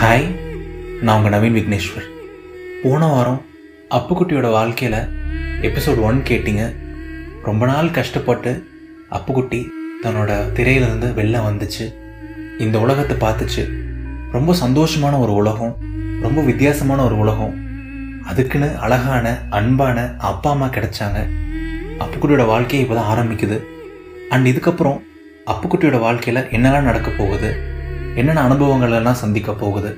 Hi நான் உங்கள் நவீன் விக்னேஸ்வர். போன வாரம் அப்புக்குட்டியோட வாழ்க்கையில் எபிசோட் ஒன் கேட்டிங்க. ரொம்ப நாள் கஷ்டப்பட்டு அப்புக்குட்டி தன்னோட திரையிலேருந்து வெளில வந்துச்சு. இந்த உலகத்தை பார்த்துச்சு. ரொம்ப சந்தோஷமான ஒரு உலகம் ரொம்ப வித்தியாசமான ஒரு உலகம். அதுக்குன்னு அழகான அன்பான அப்பா அம்மா கிடைச்சாங்க. அப்புக்குட்டியோட வாழ்க்கையை இப்போ தான் ஆரம்பிக்குது. அண்ட் இதுக்கப்புறம் அப்புக்குட்டியோட வாழ்க்கையில் என்னெல்லாம் நடக்க போகுது? என்னென்ன அனுபவங்கள் எல்லாம் சந்திக்க போகுது?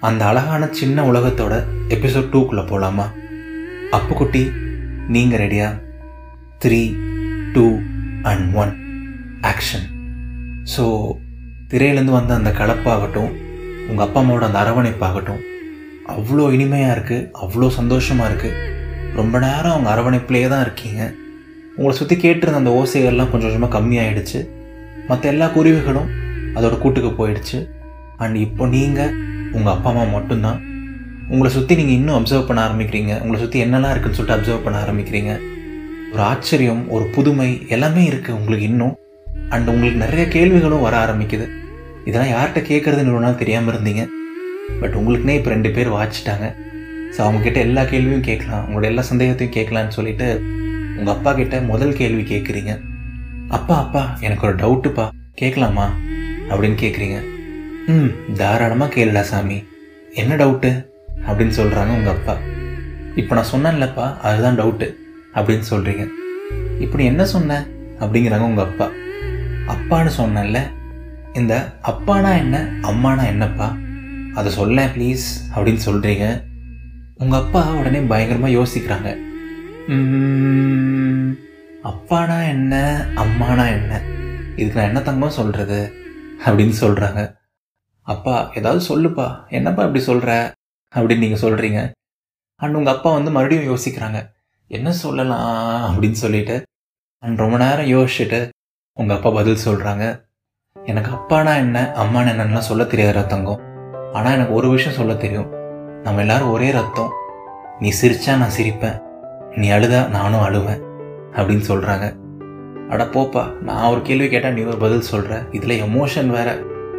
அந்த அழகான சின்ன உலகத்தோட எபிசோட் டூக்குள்ளே போகலாமா அப்புக்குட்டி நீங்கள் ரெடியா three two and one action so திரையிலேருந்து வந்த அந்த கலப்பாகட்டும் உங்கள் அப்பா அம்மாவோட அந்த அரவணைப்பாகட்டும் அவ்வளோ இனிமையாக இருக்குது அவ்வளோ சந்தோஷமாக இருக்குது ரொம்ப நேரம் அவங்க அரவணைப்பிலே தான் இருக்கீங்க. உங்களை சுற்றி கேட்டிருந்த அந்த ஓசைகள்லாம் கொஞ்சம் கொஞ்சமாக கம்மியாயிடுச்சு. மற்ற எல்லா குருவிகளும் அதோட கூட்டுக்கு போயிடுச்சு. அண்ட் இப்போ நீங்கள் உங்கள் அப்பா அம்மா மட்டும்தான். உங்களை சுற்றி நீங்கள் இன்னும் அப்சர்வ் பண்ண ஆரம்பிக்கிறீங்க. உங்களை சுற்றி என்னெல்லாம் இருக்குன்னு சொல்லிட்டு அப்சர்வ் பண்ண ஆரம்பிக்கிறீங்க. ஒரு ஆச்சரியம் ஒரு புதுமை எல்லாமே இருக்குது உங்களுக்கு இன்னும். அண்ட் உங்களுக்கு நிறைய கேள்விகளும் வர ஆரம்பிக்குது. இதெல்லாம் யார்கிட்ட கேட்குறதுன்னு நாள் தெரியாமல் இருந்தீங்க. பட் உங்களுக்குனே இப்போ ரெண்டு பேர் வாச்சிட்டாங்க. ஸோ அவங்கக்கிட்ட எல்லா கேள்வியும் கேட்கலாம். உங்களோட எல்லா சந்தேகத்தையும் கேட்கலான்னு சொல்லிட்டு உங்கள் அப்பா கிட்ட முதல் கேள்வி கேட்குறீங்க. அப்பா அப்பா எனக்கு ஒரு டவுட்டுப்பா கேட்கலாமா? அப்படின்னு கேட்குறீங்க ம் தாராளமாக கேளுடா சாமி. என்ன டவுட்டு அப்படின்னு சொல்கிறாங்க உங்கள் அப்பா. இப்போ நான் சொன்னேன்லப்பா அதுதான் டவுட்டு அப்படின்னு சொல்கிறீங்க இப்படி என்ன சொன்ன? அப்படிங்கிறாங்க உங்கள் அப்பா. அப்பான்னு சொன்னேன்ல. இந்த அப்பானா என்ன அம்மானா என்னப்பா? அதை சொல்ல ப்ளீஸ் அப்படின்னு சொல்கிறீங்க உங்கள் அப்பா உடனே பயங்கரமாக யோசிக்கிறாங்க. அப்பானா என்ன அம்மானா என்ன? இதுக்கு நான் என்ன தங்கம் சொல்கிறது அப்படின்னு சொல்கிறாங்க அப்பா ஏதாவது சொல்லுப்பா. என்னப்பா இப்படி சொல்கிற அப்படின்னு நீங்கள் சொல்கிறீங்க அண்ட் உங்கள் அப்பா வந்து மறுபடியும் யோசிக்கிறாங்க. என்ன சொல்லலாம்? அப்படின்னு சொல்லிட்டு அண்ட் ரொம்ப நேரம் யோசிச்சுட்டு உங்கள் அப்பா பதில் சொல்கிறாங்க எனக்கு அப்பானா என்ன? அம்மானா என்னன்னா சொல்ல தெரியாத தங்கம் ஆனால் எனக்கு ஒரு விஷயம் சொல்ல தெரியும். நம்ம எல்லாரும் ஒரே ரத்தம். நீ சிரிச்சா நான் சிரிப்பேன். நீ அழுதா நானும் அழுவேன். அப்படின்னு சொல்கிறாங்க அட போப்பா நான் ஒரு கேள்வி கேட்டால் நீ ஒரு பதில் சொல்கிற இதில் எமோஷன் வேற.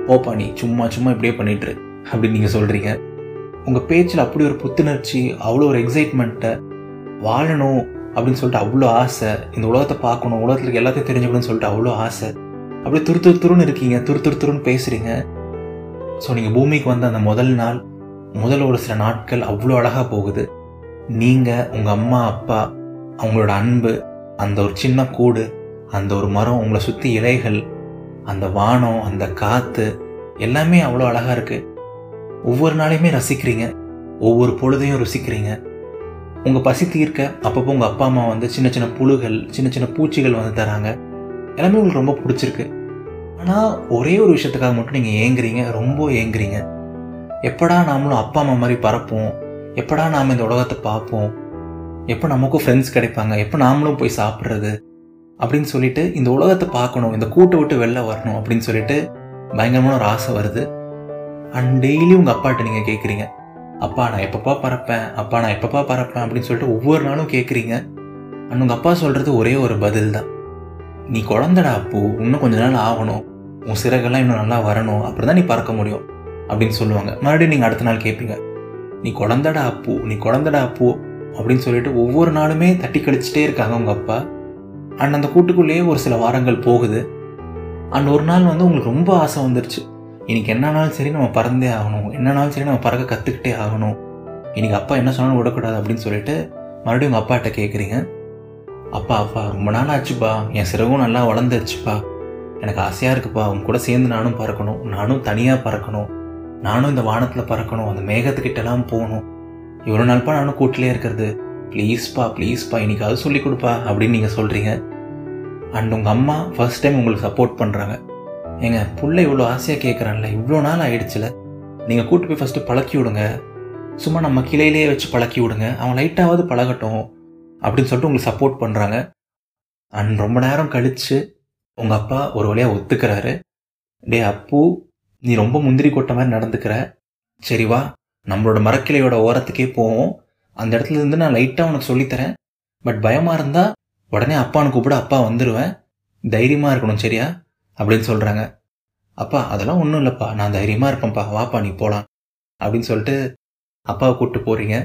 போப்பா நீ சும்மா சும்மா இப்படியே பண்ணிட்டுரு அப்படின்னு நீங்கள் சொல்கிறீங்க உங்கள் பேச்சில் அப்படி ஒரு புத்துணர்ச்சி அவ்வளோ ஒரு எக்ஸைட்மெண்ட்டை வாழணும் அப்படின்னு சொல்லிட்டு அவ்வளோ ஆசை. இந்த உலகத்தை பார்க்கணும் உலகத்தில் எல்லாத்தையும் தெரிஞ்சுக்கணும்னு சொல்லிட்டு அவ்வளோ ஆசை. அப்படியே துரு துரு துருன்னு இருக்கீங்க. துரு துரு துருன்னு பேசுகிறீங்க ஸோ நீங்கள் பூமிக்கு வந்த அந்த முதல் நாள் முதல் ஒரு சில நாட்கள் அவ்வளோ அழகாக போகுது. நீங்கள் உங்கள் அம்மா அப்பா அவங்களோட அன்பு அந்த ஒரு சின்ன கூடு அந்த ஒரு மரம் உங்களை சுற்றி இலைகள் அந்த வானம் அந்த காற்று எல்லாமே அவ்வளோ அழகாக இருக்குது ஒவ்வொரு நாளையுமே ரசிக்கிறீங்க. ஒவ்வொரு பொழுதையும் ருசிக்கிறீங்க. உங்கள் பசி தீர்க்க அப்பப்போ உங்கள் அப்பா அம்மா வந்து சின்ன சின்ன புழுகள் சின்ன சின்ன பூச்சிகள் வந்து தராங்க. எல்லாமே உங்களுக்கு ரொம்ப பிடிச்சிருக்கு. ஆனால் ஒரே ஒரு விஷயத்துக்காக மட்டும் நீங்கள் ஏங்குறீங்க ரொம்ப ஏங்குறீங்க. எப்படா நாமளும் அப்பா அம்மா மாதிரி பறப்போம்? எப்படா நாம் இந்த உலகத்தை பார்ப்போம்? எப்போ நமக்கும் ஃப்ரெண்ட்ஸ் கிடைப்பாங்க? எப்போ நாமளும் போய் சாப்பிட்றது? அப்படின்னு சொல்லிட்டு இந்த உலகத்தை பார்க்கணும் இந்த கூட்டை விட்டு வெளில வரணும் அப்படின்னு சொல்லிட்டு பயங்கரமான ஒரு ஆசை வருது. அண்ட் டெய்லி உங்கள் அப்பாட்ட நீங்கள் கேட்குறீங்க அப்பா நான் எப்பப்பா பறப்பேன்? அப்பா நான் எப்பப்பா பறப்பேன்? அப்படின்னு சொல்லிட்டு ஒவ்வொரு நாளும் கேட்குறீங்க அண்ட் உங்கள் அப்பா சொல்கிறது ஒரே ஒரு பதில் தான் நீ குழந்தடா அப்போ இன்னும் கொஞ்ச நாள் ஆகணும். உன் சிறகெல்லாம் இன்னும் நல்லா வரணும். அப்படி தான் நீ பறக்க முடியும். அப்படின்னு சொல்லுவாங்க. மறுபடியும் நீங்கள் அடுத்த நாள் கேட்பீங்க நீ குழந்தடா அப்பு நீ குழந்தடா அப்பு அப்படின்னு சொல்லிட்டு ஒவ்வொரு நாளுமே தட்டி கழிச்சிட்டே இருக்காங்க உங்கள் அப்பா. அண்ட் அந்த கூட்டுக்குள்ளேயே ஒரு சில வாரங்கள் போகுது. அண்ட் ஒரு நாள் வந்து உங்களுக்கு ரொம்ப ஆசை வந்துருச்சு. இன்னைக்கு என்னன்னாலும் சரி நம்ம பறந்தே ஆகணும். என்னன்னாலும் சரி நம்ம பறக்க கற்றுக்கிட்டே ஆகணும். இன்னைக்கு அப்பா என்ன சொன்னாலும் விடக்கூடாது அப்படின்னு சொல்லிட்டு மறுபடியும் உங்கள் அப்பாட்ட கேட்குறீங்க அப்பா அப்பா ரொம்ப நாள் ஆச்சுப்பா என் சிறகும் நல்லா வளர்ந்துருச்சுப்பா. எனக்கு ஆசையாக இருக்குப்பா. உன் கூட சேர்ந்து நானும் பறக்கணும். நானும் தனியாக பறக்கணும். நானும் இந்த வானத்தில் பறக்கணும். அந்த மேகத்துக்கிட்டலாம் போகணும். இவ்வளோ நாள்ப்பா நானும் கூட்டிலே இருக்கிறது. ப்ளீஸ்ப்பா ப்ளீஸ்ப்பா இன்னைக்கு அது சொல்லி கொடுப்பா அப்படின்னு நீங்கள் சொல்கிறீங்க அண்ட் உங்கள் அம்மா ஃபர்ஸ்ட் டைம் உங்களுக்கு சப்போர்ட் பண்ணுறாங்க ஏங்க பிள்ளை இவ்வளோ ஆசையாக கேட்குறான்ல இவ்வளோ நாள் ஆயிடுச்சுல. நீங்கள் கூட்டு போய் ஃபஸ்ட்டு பழக்கி விடுங்க. சும்மா நம்ம கிளையிலேயே வச்சு பழக்கி விடுங்க. அவன் லைட்டாவது பழகட்டும் அப்படின்னு சொல்லிட்டு உங்களுக்கு சப்போர்ட் பண்ணுறாங்க அண்ட் ரொம்ப நேரம் கழித்து உங்கள் அப்பா ஒரு வழியாக ஒத்துக்கிறாரு. டே அப்பு நீ ரொம்ப முந்திரி கொட்ட மாதிரி நடந்துக்கிற. சரி வா நம்மளோட மரக்கிளையோட ஓரத்துக்கே போவோம். அந்த இடத்துல இருந்து நான் லைட்டாக உனக்கு சொல்லித்தரேன். பட் பயமாக இருந்தால் உடனே அப்பான்னு கூப்பிட அப்பா வந்துடுவேன் தைரியமாக இருக்கணும் சரியா? அப்படின்னு சொல்கிறாங்க அப்பா அதெல்லாம் ஒன்றும் இல்லைப்பா. நான் தைரியமாக இருப்பேன்ப்பா. வாப்பா நீ போகலாம் அப்படின்னு சொல்லிட்டு அப்பாவை கூப்பிட்டு போகிறீங்க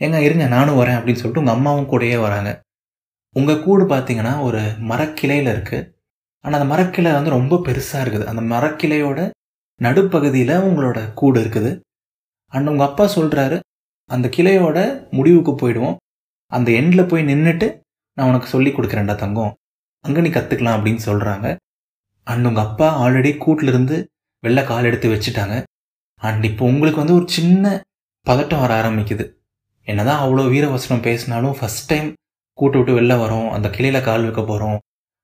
ஏங்க இருங்க நானும் வரேன் அப்படின்னு சொல்லிட்டு உங்கள் அம்மாவும் கூடயே வராங்க. உங்கள் கூடு பார்த்தீங்கன்னா ஒரு மரக்கிளையில் இருக்குது ஆனால் அந்த மரக்கிளை வந்து ரொம்ப பெருசாக இருக்குது. அந்த மரக்கிளையோட நடுப்பகுதியில் உங்களோட கூடு இருக்குது. அண்ட் உங்கள் அப்பா சொல்கிறாரு அந்த கிளையோட முடிவுக்கு போயிடுவோம். அந்த எண்டில் போய் நின்றுட்டு நான் உனக்கு சொல்லி கொடுக்குறேன்டா தங்கம். அங்கே நீ கற்றுக்கலாம் அப்படின்னு சொல்கிறாங்க அண்ட் உங்கள் அப்பா ஆல்ரெடி கூட்டிலிருந்து வெளில கால் எடுத்து வச்சுட்டாங்க. அண்ட் இப்போ உங்களுக்கு வந்து ஒரு சின்ன பதட்டம் வர ஆரம்பிக்குது. என்னதான் அவ்வளோ வீரவசனம் பேசினாலும் ஃபஸ்ட் டைம் கூட்டு விட்டு வெளில வரோம். அந்த கிளையில் கால் வைக்க போகிறோம்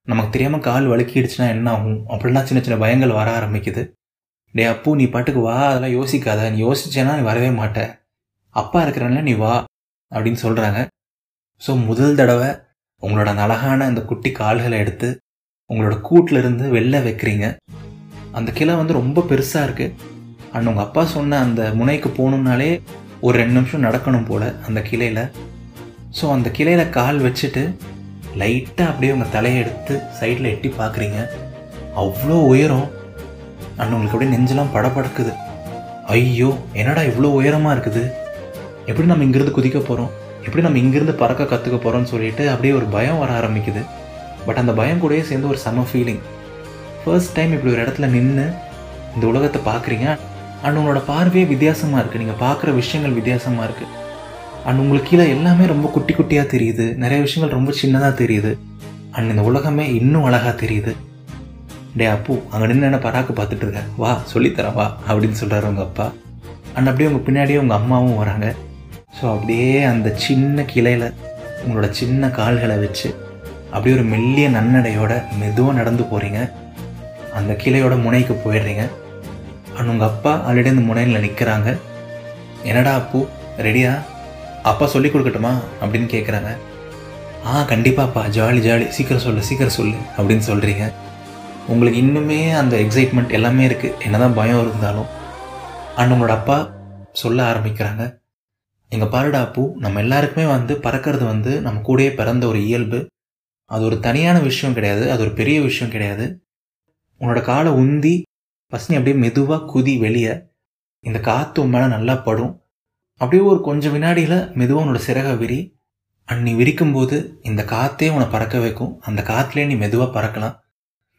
நமக்கு தெரியாமல் கால் வலுக்கிடுச்சுன்னா என்ன ஆகும்? அப்படிலாம் சின்ன சின்ன பயங்கள் வர ஆரம்பிக்குது. டே அப்போ நீ பாட்டுக்கு வா அதெல்லாம் யோசிக்காத. நீ யோசிச்சேன்னா நீ வரவே மாட்டேன் அப்பா இருக்கிறனால நீ வா அப்படின்னு சொல்கிறாங்க ஸோ முதல் தடவை உங்களோட அந்த அழகான அந்த குட்டி கால்களை எடுத்து உங்களோட கூட்டில் இருந்து வெளில வைக்கிறீங்க. அந்த கிளை வந்து ரொம்ப பெருசாக இருக்குது அண்ட் உங்கள் அப்பா சொன்ன அந்த முனைக்கு போகணுன்னாலே ஒரு ரெண்டு நிமிஷம் நடக்கணும் போல் அந்த கிளையில். ஸோ அந்த கிளையில் கால் வச்சுட்டு லைட்டாக அப்படியே உங்கள் தலையை எடுத்து சைடில் எட்டி பார்க்குறீங்க. அவ்வளோ உயரம். அண்ட் உங்களுக்கு அப்படியே நெஞ்செல்லாம் படபடக்குது. ஐயோ என்னடா இவ்வளோ உயரமாக இருக்குது? எப்படி நம்ம இங்கேருந்து குதிக்க போகிறோம் எப்படி நம்ம இங்கேருந்து பறக்க கற்றுக்க போகிறோம்னு சொல்லிட்டு அப்படியே ஒரு பயம் வர ஆரம்பிக்குது. பட் அந்த பயம் கூடயே சேர்ந்து ஒரு செம ஃபீலிங் ஃபர்ஸ்ட் டைம் இப்படி ஒரு இடத்துல நின்று இந்த உலகத்தை பார்க்குறீங்க. அண்ட் உங்களோட பார்வையே வித்தியாசமாக இருக்குது நீங்கள் பார்க்குற விஷயங்கள் வித்தியாசமாக இருக்குது அண்ட் உங்களுக்கு கீழே எல்லாமே ரொம்ப குட்டி குட்டியாக தெரியுது. நிறைய விஷயங்கள் ரொம்ப சின்னதாக தெரியுது. அண்ட் இந்த உலகமே இன்னும் அழகாக தெரியுது. டே அப்போ அங்கே நின்று என்ன பராக்கு பார்த்துட்டு இருக்க? வா சொல்லித்தரேன் வா அப்படின்னு சொல்கிறாரு உங்கள் அப்பா. அண்ட் அப்படியே உங்கள் பின்னாடியே உங்கள் அம்மாவும் வராங்க. ஸோ அப்படியே அந்த சின்ன கிளையில் உங்களோட சின்ன கால்களை வச்சு அப்படியே ஒரு மெல்லிய நன்னடையோட மெதுவாக நடந்து போகிறீங்க அந்த கிளையோட முனைக்கு போயிடுறீங்க. அண்ட் உங்கள் அப்பா ஆல்ரெடி அந்த முனையில் நிற்கிறாங்க என்னடா அப்போ ரெடியா அப்பா சொல்லி கொடுக்கட்டுமா? அப்படின்னு கேட்குறாங்க ஆ கண்டிப்பாப்பா. Jolly jolly. சீக்கிரம் சொல்லு சீக்கிரம் சொல்லு அப்படின்னு சொல்கிறீங்க உங்களுக்கு இன்னுமே அந்த எக்ஸைட்மெண்ட் எல்லாமே இருக்குது என்னதான் பயம் இருந்தாலும். அண்ட் உங்களோட அப்பா சொல்ல ஆரம்பிக்கிறாங்க. எங்கள் பாருடா பூ நம்ம எல்லாருக்குமே வந்து பறக்கிறது வந்து நம்ம கூடயே பிறந்த ஒரு இயல்பு. அது ஒரு தனியான விஷயம் கிடையாது. அது ஒரு பெரிய விஷயம் கிடையாது. உன்னோட காலை உந்தி ஃபஸ்ட் நீ அப்படியே மெதுவாக குதி வெளியே. இந்த காற்று உன் மேலே நல்லா படும். அப்படியே ஒரு கொஞ்சம் வினாடியில் மெதுவாக உன்னோட சிறகை விரி. அண்ட் நீ விரிக்கும்போது இந்த காற்றே உன்னை பறக்க வைக்கும். அந்த காற்றுலேயே நீ மெதுவாக பறக்கலாம்.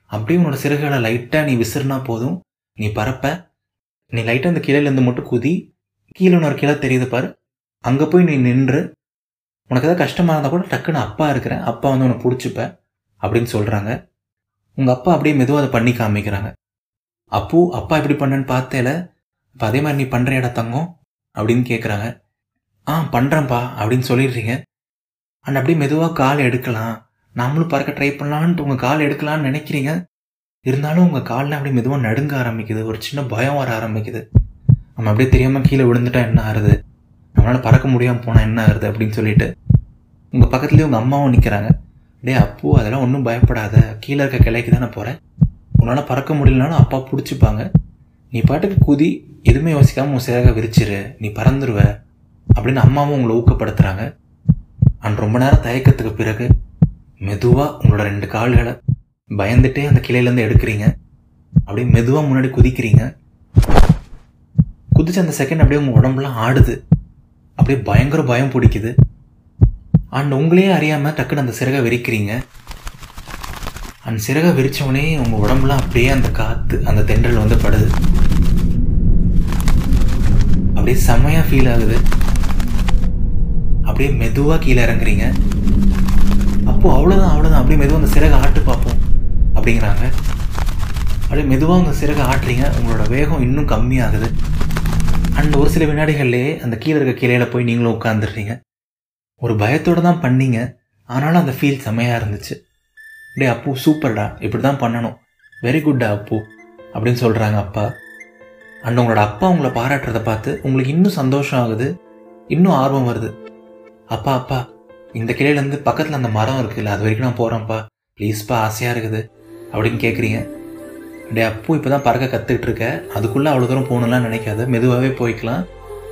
அப்படியே உன்னோட சிறகுகளை லைட்டாக நீ விசிறினா போதும். நீ பறப்ப. நீ லைட்டாக அந்த கிளையிலேருந்து மட்டும் குதி. கீழே இன்னொரு கிளை தெரியுது பாரு. அங்கே போய் நீ நின்று உனக்கு ஏதாவது கஷ்டமாக இருந்தால் கூட டக்குன்னு அப்பா இருக்கிறேன் அப்பா வந்து உன்னை பிடிச்சிப்ப அப்படின்னு சொல்கிறாங்க உங்கள் அப்பா அப்படியே மெதுவாக அதை பண்ணி காமிக்கிறாங்க. அப்போ அப்பா எப்படி பண்ணேன்னு பார்த்தேல? இப்போ அதே மாதிரி நீ பண்ணுறியாடா தங்கம்? அப்படின்னு கேட்குறாங்க ஆ பண்ணுறேன்ப்பா அப்படின்னு சொல்லிடுறீங்க. அண்ட் அப்படியே மெதுவாக கால் எடுக்கலாம். நாமளும் பறக்க ட்ரை பண்ணலான்ட்டு உங்கள் கால் எடுக்கலான்னு நினைக்கிறீங்க. இருந்தாலும் உங்கள் காலில் அப்படியே மெதுவாக நடுங்க ஆரம்பிக்குது. ஒரு சின்ன பயம் வர ஆரம்பிக்குது. நம்ம அப்படியே தெரியாமல் கீழே விழுந்துட்டா என்ன ஆறுது? நம்மளால் பறக்க முடியாமல் போனால் என்ன ஆகுது அப்படின்னு சொல்லிட்டு உங்கள் பக்கத்துலேயே உங்கள் அம்மாவும் நிற்கிறாங்க டே அப்போ அதெல்லாம் ஒன்றும் பயப்படாத. கீழே இருக்க கிளைக்கு தானே போகிறேன் உன்னால் பறக்க முடியலனாலும் அப்பா பிடிச்சிப்பாங்க. நீ பாட்டுக்கு குதி எதுவுமே யோசிக்காமல் உன் சேக விரிச்சிரு. நீ பறந்துருவ. அப்படின்னு அம்மாவும் உங்களை ஊக்கப்படுத்துகிறாங்க அண்ட் ரொம்ப நேரம் தயக்கத்துக்கு பிறகு மெதுவாக உங்களோட ரெண்டு கால்களை பயந்துட்டே அந்த கிளையிலேருந்து எடுக்கிறீங்க. அப்படியே மெதுவாக முன்னாடி குதிக்கிறீங்க. குதிச்ச அந்த செகண்ட் அப்படியே உங்கள் உடம்புலாம் ஆடுது. அப்படியே பயங்கர பயம் பிடிக்குது. அண்ட் உங்களையே அறியாமல் டக்குன்னு அந்த சிறகை விரிக்கிறீங்க அந்த சிறகை விரிச்சவொடனே உங்கள் உடம்புலாம் அப்படியே அந்த காற்று அந்த தென்றல் வந்து படுது. அப்படியே செம்மையாக ஃபீல் ஆகுது. அப்படியே மெதுவாக கீழே இறங்குறீங்க. அப்போது அவ்வளோதான் அவ்வளோதான் அப்படியே மெதுவாக அந்த சிறகை ஆட்டு பார்ப்போம் அப்படிங்கிறாங்க. அப்படியே மெதுவாக உங்கள் சிறகை ஆட்டுறீங்க. உங்களோட வேகம் இன்னும் கம்மியாகுது. அண்ட் ஒரு சில வினாடிகள்லேயே அந்த கீழே இருக்க கீழே போய் நீங்களும் உட்காந்துடுறீங்க ஒரு பயத்தோடு தான் பண்ணீங்க. ஆனாலும் அந்த ஃபீல் செம்மையாக இருந்துச்சு. டே அப்பு சூப்பர்டா. இப்படி தான் பண்ணணும் வெரி குட்டா அப்பு அப்படின்னு சொல்கிறாங்க அப்பா. அண்ட் உங்களோட அப்பா உங்களை பாராட்டுறதை பார்த்து உங்களுக்கு இன்னும் சந்தோஷம் ஆகுது. இன்னும் ஆர்வம் வருது. அப்பா அப்பா இந்த கிளையிலேருந்து பக்கத்தில் அந்த மரம் இருக்குல்ல அது வரைக்கும் நான் போகிறேன்ப்பா ப்ளீஸ்ப்பா ஆசையாக இருக்குது. அப்படின்னு கேட்குறீங்க டே அப்போ இப்போ தான் பறக்க கற்றுக்கிட்டு இருக்க அதுக்குள்ளே அவ்வளோ தூரம் போகணும்லாம் நினைக்காத. மெதுவாகவே போய்க்கலாம்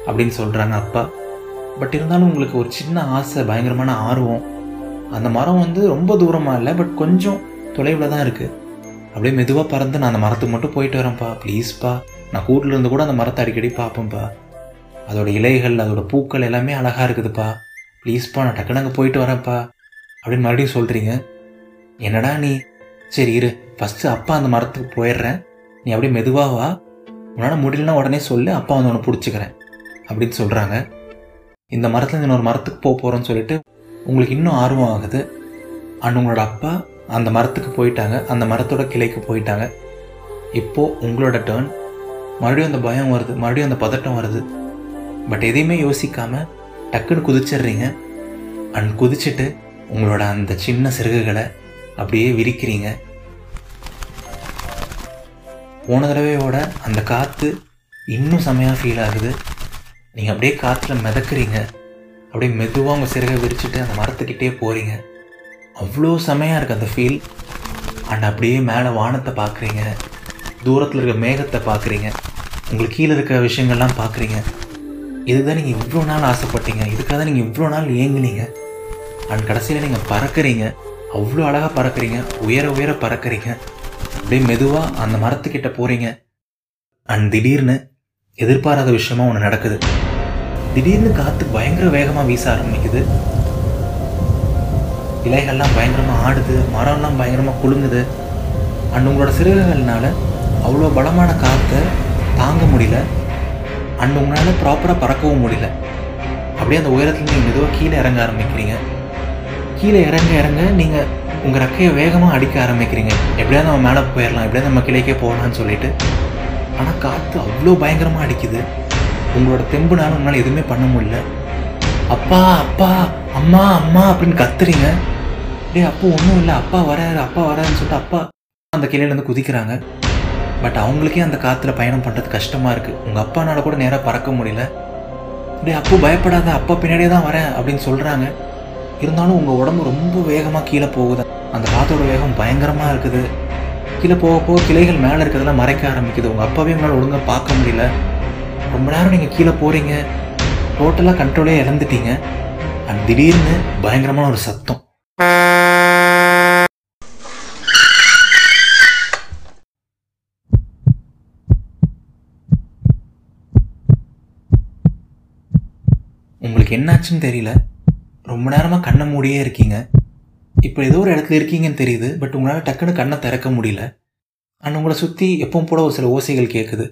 அப்படின்னு சொல்கிறாங்க அப்பா. பட் இருந்தாலும் உங்களுக்கு ஒரு சின்ன ஆசை பயங்கரமான ஆர்வம். அந்த மரம் வந்து ரொம்ப தூரமாக இல்லை பட் கொஞ்சம் தொலைவில் தான் இருக்குது அப்படியே மெதுவாக பறந்து நான் அந்த மரத்துக்கு மட்டும் போயிட்டு வரேன்ப்பா. ப்ளீஸ்ப்பா நான் கூட்டில் இருந்து கூட அந்த மரத்தை அடிக்கடி பார்ப்பேன்ப்பா. அதோட இலைகள் அதோட பூக்கள் எல்லாமே அழகாக இருக்குதுப்பா. ப்ளீஸ்ப்பா நான் டக்குனு அங்கே போயிட்டு வரேன்ப்பா. அப்படின்னு மறுபடியும் சொல்கிறீங்க என்னடா நீ? சரி இரு ஃபஸ்ட்டு அப்பா அந்த மரத்துக்கு போயிடுறேன். நீ அப்படியே மெதுவாக வா. உன்னால் முடியலன்னா உடனே சொல்லு அப்பா வந்து உன்னை பிடிச்சிக்கிறேன். அப்படின்னு சொல்கிறாங்க இந்த மரத்தில் இன்னொரு மரத்துக்கு போக போகிறோன்னு சொல்லிட்டு உங்களுக்கு இன்னும் ஆர்வம் ஆகுது. அண்ட் உங்களோட அப்பா அந்த மரத்துக்கு போயிட்டாங்க. அந்த மரத்தோட கிளைக்கு போயிட்டாங்க. இப்போது உங்களோட டேர்ன் மறுபடியும் அந்த பயம் வருது மறுபடியும் அந்த பதட்டம் வருது. பட் எதையுமே யோசிக்காமல் டக்குன்னு குதிச்சிடுறீங்க. அண்ட் குதிச்சுட்டு உங்களோட அந்த சின்ன சிறகுகளை அப்படியே விரிக்கிறீங்க. போன தடவையோட அந்த காற்று இன்னும் செமையாக ஃபீல் ஆகுது. நீங்கள் அப்படியே காற்றுல மிதக்குறீங்க. அப்படியே மெதுவாக உங்கள் சிறகை விரிச்சிட்டு அந்த மரத்துக்கிட்டே போகிறீங்க அவ்வளோ செமையாக இருக்குது அந்த ஃபீல் அண்ட் அப்படியே மேலே வானத்தை பார்க்குறீங்க தூரத்தில் இருக்க மேகத்தை பார்க்குறீங்க உங்களுக்கு கீழே இருக்க விஷயங்கள்லாம் பார்க்குறீங்க இதுதான் நீங்கள் இவ்வளோ நாள் ஆசைப்பட்டீங்க. இதுக்காக தான் நீங்கள் இவ்வளோ நாள் ஏங்குனீங்க. அண்ட் கடைசியில் நீங்கள் பறக்கிறீங்க. அவ்வளோ அழகாக பறக்கிறீங்க. உயர உயர பறக்கிறீங்க. அப்படியே மெதுவாக அந்த மரத்துக்கிட்ட போகிறீங்க அண்ட் திடீர்னு எதிர்பாராத விஷயமா ஒன்று நடக்குது. திடீர்னு காற்று பயங்கர வேகமாக வீச ஆரம்பிக்குது. இலைகள்லாம் பயங்கரமாக ஆடுது. மரம்லாம் பயங்கரமாக குலுங்குது. அண்ட் உங்களோட சிறகுகள்னால அவ்வளோ பலமான காற்றை தாங்க முடியல. அண்ட் உங்களால் ப்ராப்பராக பறக்கவும் முடியல. அப்படியே அந்த உயரத்துலேருந்து மெதுவாக கீழே இறங்க ஆரம்பிக்கிறீங்க. கீழே இறங்க இறங்க நீங்கள் உங்கள் ரெக்கையை வேகமாக அடிக்க ஆரம்பிக்கிறீங்க. எப்படியாவது நம்ம மேலே போயிடலாம் எப்படியாவது நம்ம கிளைக்கே போகலான்னு சொல்லிட்டு. ஆனால் காற்று அவ்வளோ பயங்கரமாக அடிக்குது. உங்களோட தெம்புனால உங்களால் எதுவுமே பண்ண முடியல. அப்பா அப்பா அம்மா அம்மா அப்படின்னு கத்துறீங்க. டேய் அப்போ ஒன்றும் இல்லை அப்பா வராரு அப்பா வராருன்னு சொல்லிட்டு அப்பா அந்த கிளையிலேருந்து குதிக்கிறாங்க. பட் அவங்களுக்கே அந்த காற்றுல பயணம் பண்ணுறது கஷ்டமாக இருக்குது உங்கள் அப்பானால கூட நேராக பறக்க முடியல. டே அப்போ பயப்படாத அப்பா பின்னாடியே தான் வரேன் அப்படின்னு சொல்கிறாங்க இருந்தாலும் உங்கள் உடம்பு ரொம்ப வேகமாக கீழே போகுது. அந்த காற்றோட வேகம் பயங்கரமாக இருக்குது. கீழே போக போக கிளைகள் மேலே இருக்கிறதெல்லாம் மறைக்க ஆரம்பிக்குது. உங்கள் அப்பாவே உங்களால் ஒழுங்காக பார்க்க முடியல. ரொம்ப நேரம் நீங்கள் கீழே போகிறீங்க டோட்டலாக கண்ட்ரோலே இழந்துட்டீங்க. அண்ட் திடீர்னு பயங்கரமான ஒரு சத்தம். உங்களுக்கு என்னாச்சுன்னு தெரியல. ரொம்ப நேரமாக கண்ணை மூடியே இருக்கீங்க. இப்போ ஏதோ ஒரு இடத்துல இருக்கீங்கன்னு தெரியுது பட் உங்களால் டக்குன்னு கண்ணை திறக்க முடியல. அண்ட் உங்களை சுற்றி எப்பவும் போல ஒரு சில ஓசைகள் கேட்குது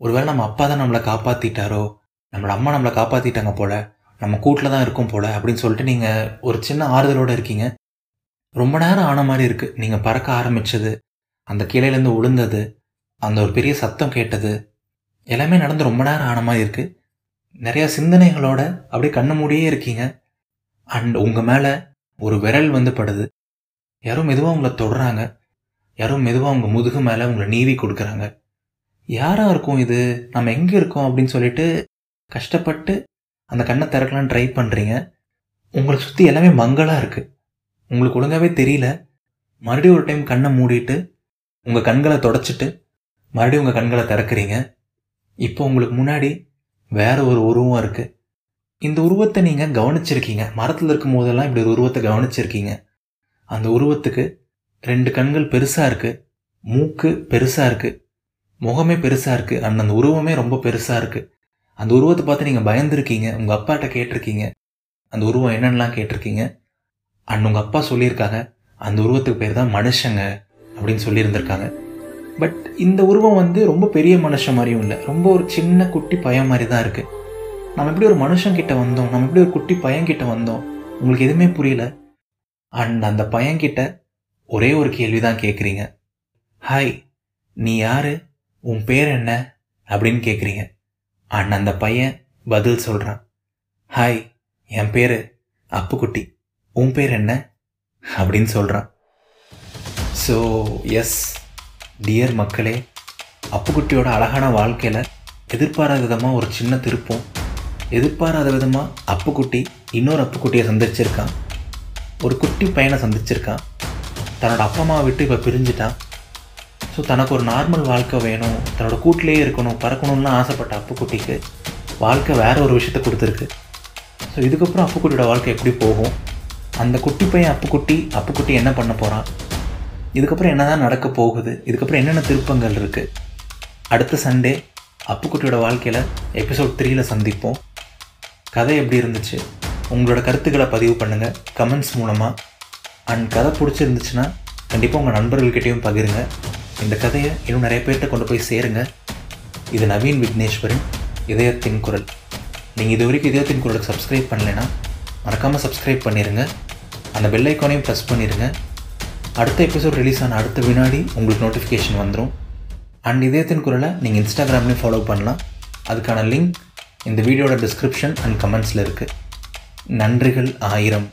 ஒருவேளை நம்ம அப்பா தான் நம்மளை காப்பாற்றிட்டாரோ நம்மளோட அம்மா நம்மளை காப்பாற்றிட்டாங்க போல? நம்ம கூட்டில் தான் இருக்கோம் போல? அப்படின்னு சொல்லிட்டு நீங்கள் ஒரு சின்ன ஆறுதலோடு இருக்கீங்க. ரொம்ப நேரம் ஆன மாதிரி இருக்குது நீங்கள் பறக்க ஆரம்பிச்சது அந்த கீழேலேருந்து விழுந்தது அந்த ஒரு பெரிய சத்தம் கேட்டது எல்லாமே நடந்து ரொம்ப நேரம் ஆன மாதிரி இருக்குது நிறையா சிந்தனைகளோட அப்படியே கண்ணு மூடியே இருக்கீங்க. அண்ட் உங்கள் மேலே ஒரு விரல் வந்து படுது. யாரும் மெதுவாக உங்களை தொடுறாங்க. யாரும் மெதுவாக உங்கள் முதுகு மேலே உங்களை நீவி கொடுக்குறாங்க. யாராக இருக்கும் இது? நம்ம எங்கே இருக்கோம் அப்படின்னு சொல்லிட்டு கஷ்டப்பட்டு அந்த கண்ணை திறக்கலாம் ட்ரை பண்ணுறீங்க உங்களை சுற்றி எல்லாமே மங்கலாக இருக்குது உங்களுக்கு ஒழுங்காகவே தெரியல. மறுபடியும் ஒரு டைம் கண்ணை மூடிட்டு உங்கள் கண்களை தொடச்சிட்டு மறுபடியும் உங்கள் கண்களை திறக்கிறீங்க. இப்போ உங்களுக்கு முன்னாடி வேற ஒரு உருவம் இருக்குது இந்த உருவத்தை நீங்கள் கவனிச்சிருக்கீங்க. மரத்தில் இருக்கும் போதெல்லாம் இப்படி ஒரு உருவத்தை கவனிச்சிருக்கீங்க. அந்த உருவத்துக்கு ரெண்டு கண்கள் பெருசாக இருக்குது மூக்கு பெருசாக இருக்குது முகமே பெருசாக இருக்குது அண்ட் அந்த உருவமே ரொம்ப பெருசாக இருக்குது அந்த உருவத்தை பார்த்து நீங்கள் பயந்துருக்கீங்க. உங்கள் அப்பாட்ட கேட்டிருக்கீங்க. அந்த உருவம் என்னென்னலாம் கேட்டிருக்கீங்க. அண்ட் உங்கள் அப்பா சொல்லியிருக்காங்க. அந்த உருவத்துக்கு பேர் தான் மனுஷங்க அப்படின்னு சொல்லியிருந்திருக்காங்க. பட் இந்த உருவம் வந்து ரொம்ப பெரிய மனுஷன் மாதிரியும் இல்லை. ரொம்ப ஒரு சின்ன குட்டி பயம் மாதிரி தான் இருக்குது நம்ம எப்படி ஒரு மனுஷன் கிட்ட வந்தோம்? நம்ம எப்படி ஒரு குட்டி பையன்கிட்ட வந்தோம்? உங்களுக்கு எதுவுமே புரியல? அண்ட் அந்த பையன்கிட்ட ஒரே ஒரு கேள்வி தான் கேட்குறீங்க ஹாய் நீ யாரு? உன் பேர் என்ன? அப்படின்னு கேட்குறீங்க அண்ட் அந்த பையன் பதில் சொல்கிறான் ஹாய் என் பேர் அப்புக்குட்டி. உன் பேர் என்ன? அப்படின்னு சொல்கிறான் ஸோ எஸ் டியர் மக்களே அப்புக்குட்டியோட அழகான வாழ்க்கையில் எதிர்பாராத விதமாக ஒரு சின்ன திருப்பம் எதிர்பாராத விதமாக அப்புக்குட்டி இன்னொரு அப்புக்குட்டியை சந்திச்சிருக்கான். ஒரு குட்டி பையனை சந்திச்சிருக்கான். தன்னோட அப்பா அம்மாவை விட்டு இப்போ பிரிஞ்சுட்டான். ஸோ தனக்கு ஒரு நார்மல் வாழ்க்கை வேணும். தன்னோட கூட்டிலேயே இருக்கணும் பறக்கணும்னு ஆசைப்பட்ட அப்புக்குட்டிக்கு வாழ்க்கை வேற ஒரு விஷயத்த கொடுத்துருக்கு. ஸோ இதுக்கப்புறம் அப்புக்குட்டியோட வாழ்க்கை எப்படி போகும்? அந்த குட்டி பையன் அப்புக்குட்டி அப்புக்குட்டி என்ன பண்ண போகிறான் இதுக்கப்புறம் என்ன தான் நடக்க போகுது? இதுக்கப்புறம் என்னென்ன திருப்பங்கள் இருக்குது அடுத்த சண்டே அப்புக்குட்டியோட வாழ்க்கையில் எபிசோட் த்ரீயில் சந்திப்போம். கதை எப்படி இருந்துச்சு? உங்களோட கருத்துக்களை பதிவு பண்ணுங்கள் கமெண்ட்ஸ் மூலமாக அண்ட் கதை பிடிச்சிருந்துச்சுன்னா கண்டிப்பாக உங்கள் நண்பர்கள்கிட்டையும் பகிருங்க. இந்த கதையை இன்னும் நிறைய பேர்கிட்ட கொண்டு போய் சேருங்க. இது நவீன் விக்னேஸ்வரின் இதயத்தின் குரல். நீங்கள் இது வரைக்கும் இதயத்தின் குரலுக்கு சப்ஸ்கிரைப் பண்ணலைன்னா மறக்காமல் சப்ஸ்கிரைப் பண்ணிடுங்க அந்த பெல் ஐக்கானையும் ப்ரெஸ் பண்ணிடுங்க அடுத்த எபிசோட் ரிலீஸ் ஆன அடுத்த வினாடி உங்களுக்கு நோட்டிஃபிகேஷன் வந்துடும் அண்ட் இதயத்தின் குரலை நீங்கள் இன்ஸ்டாகிராம்லேயும் ஃபாலோ பண்ணலாம். அதுக்கான லிங்க் இந்த வீடியோட டிஸ்கிரிப்ஷன் அண்ட் கமெண்ட்ஸில் இருக்குது நன்றிகள் ஆயிரம்.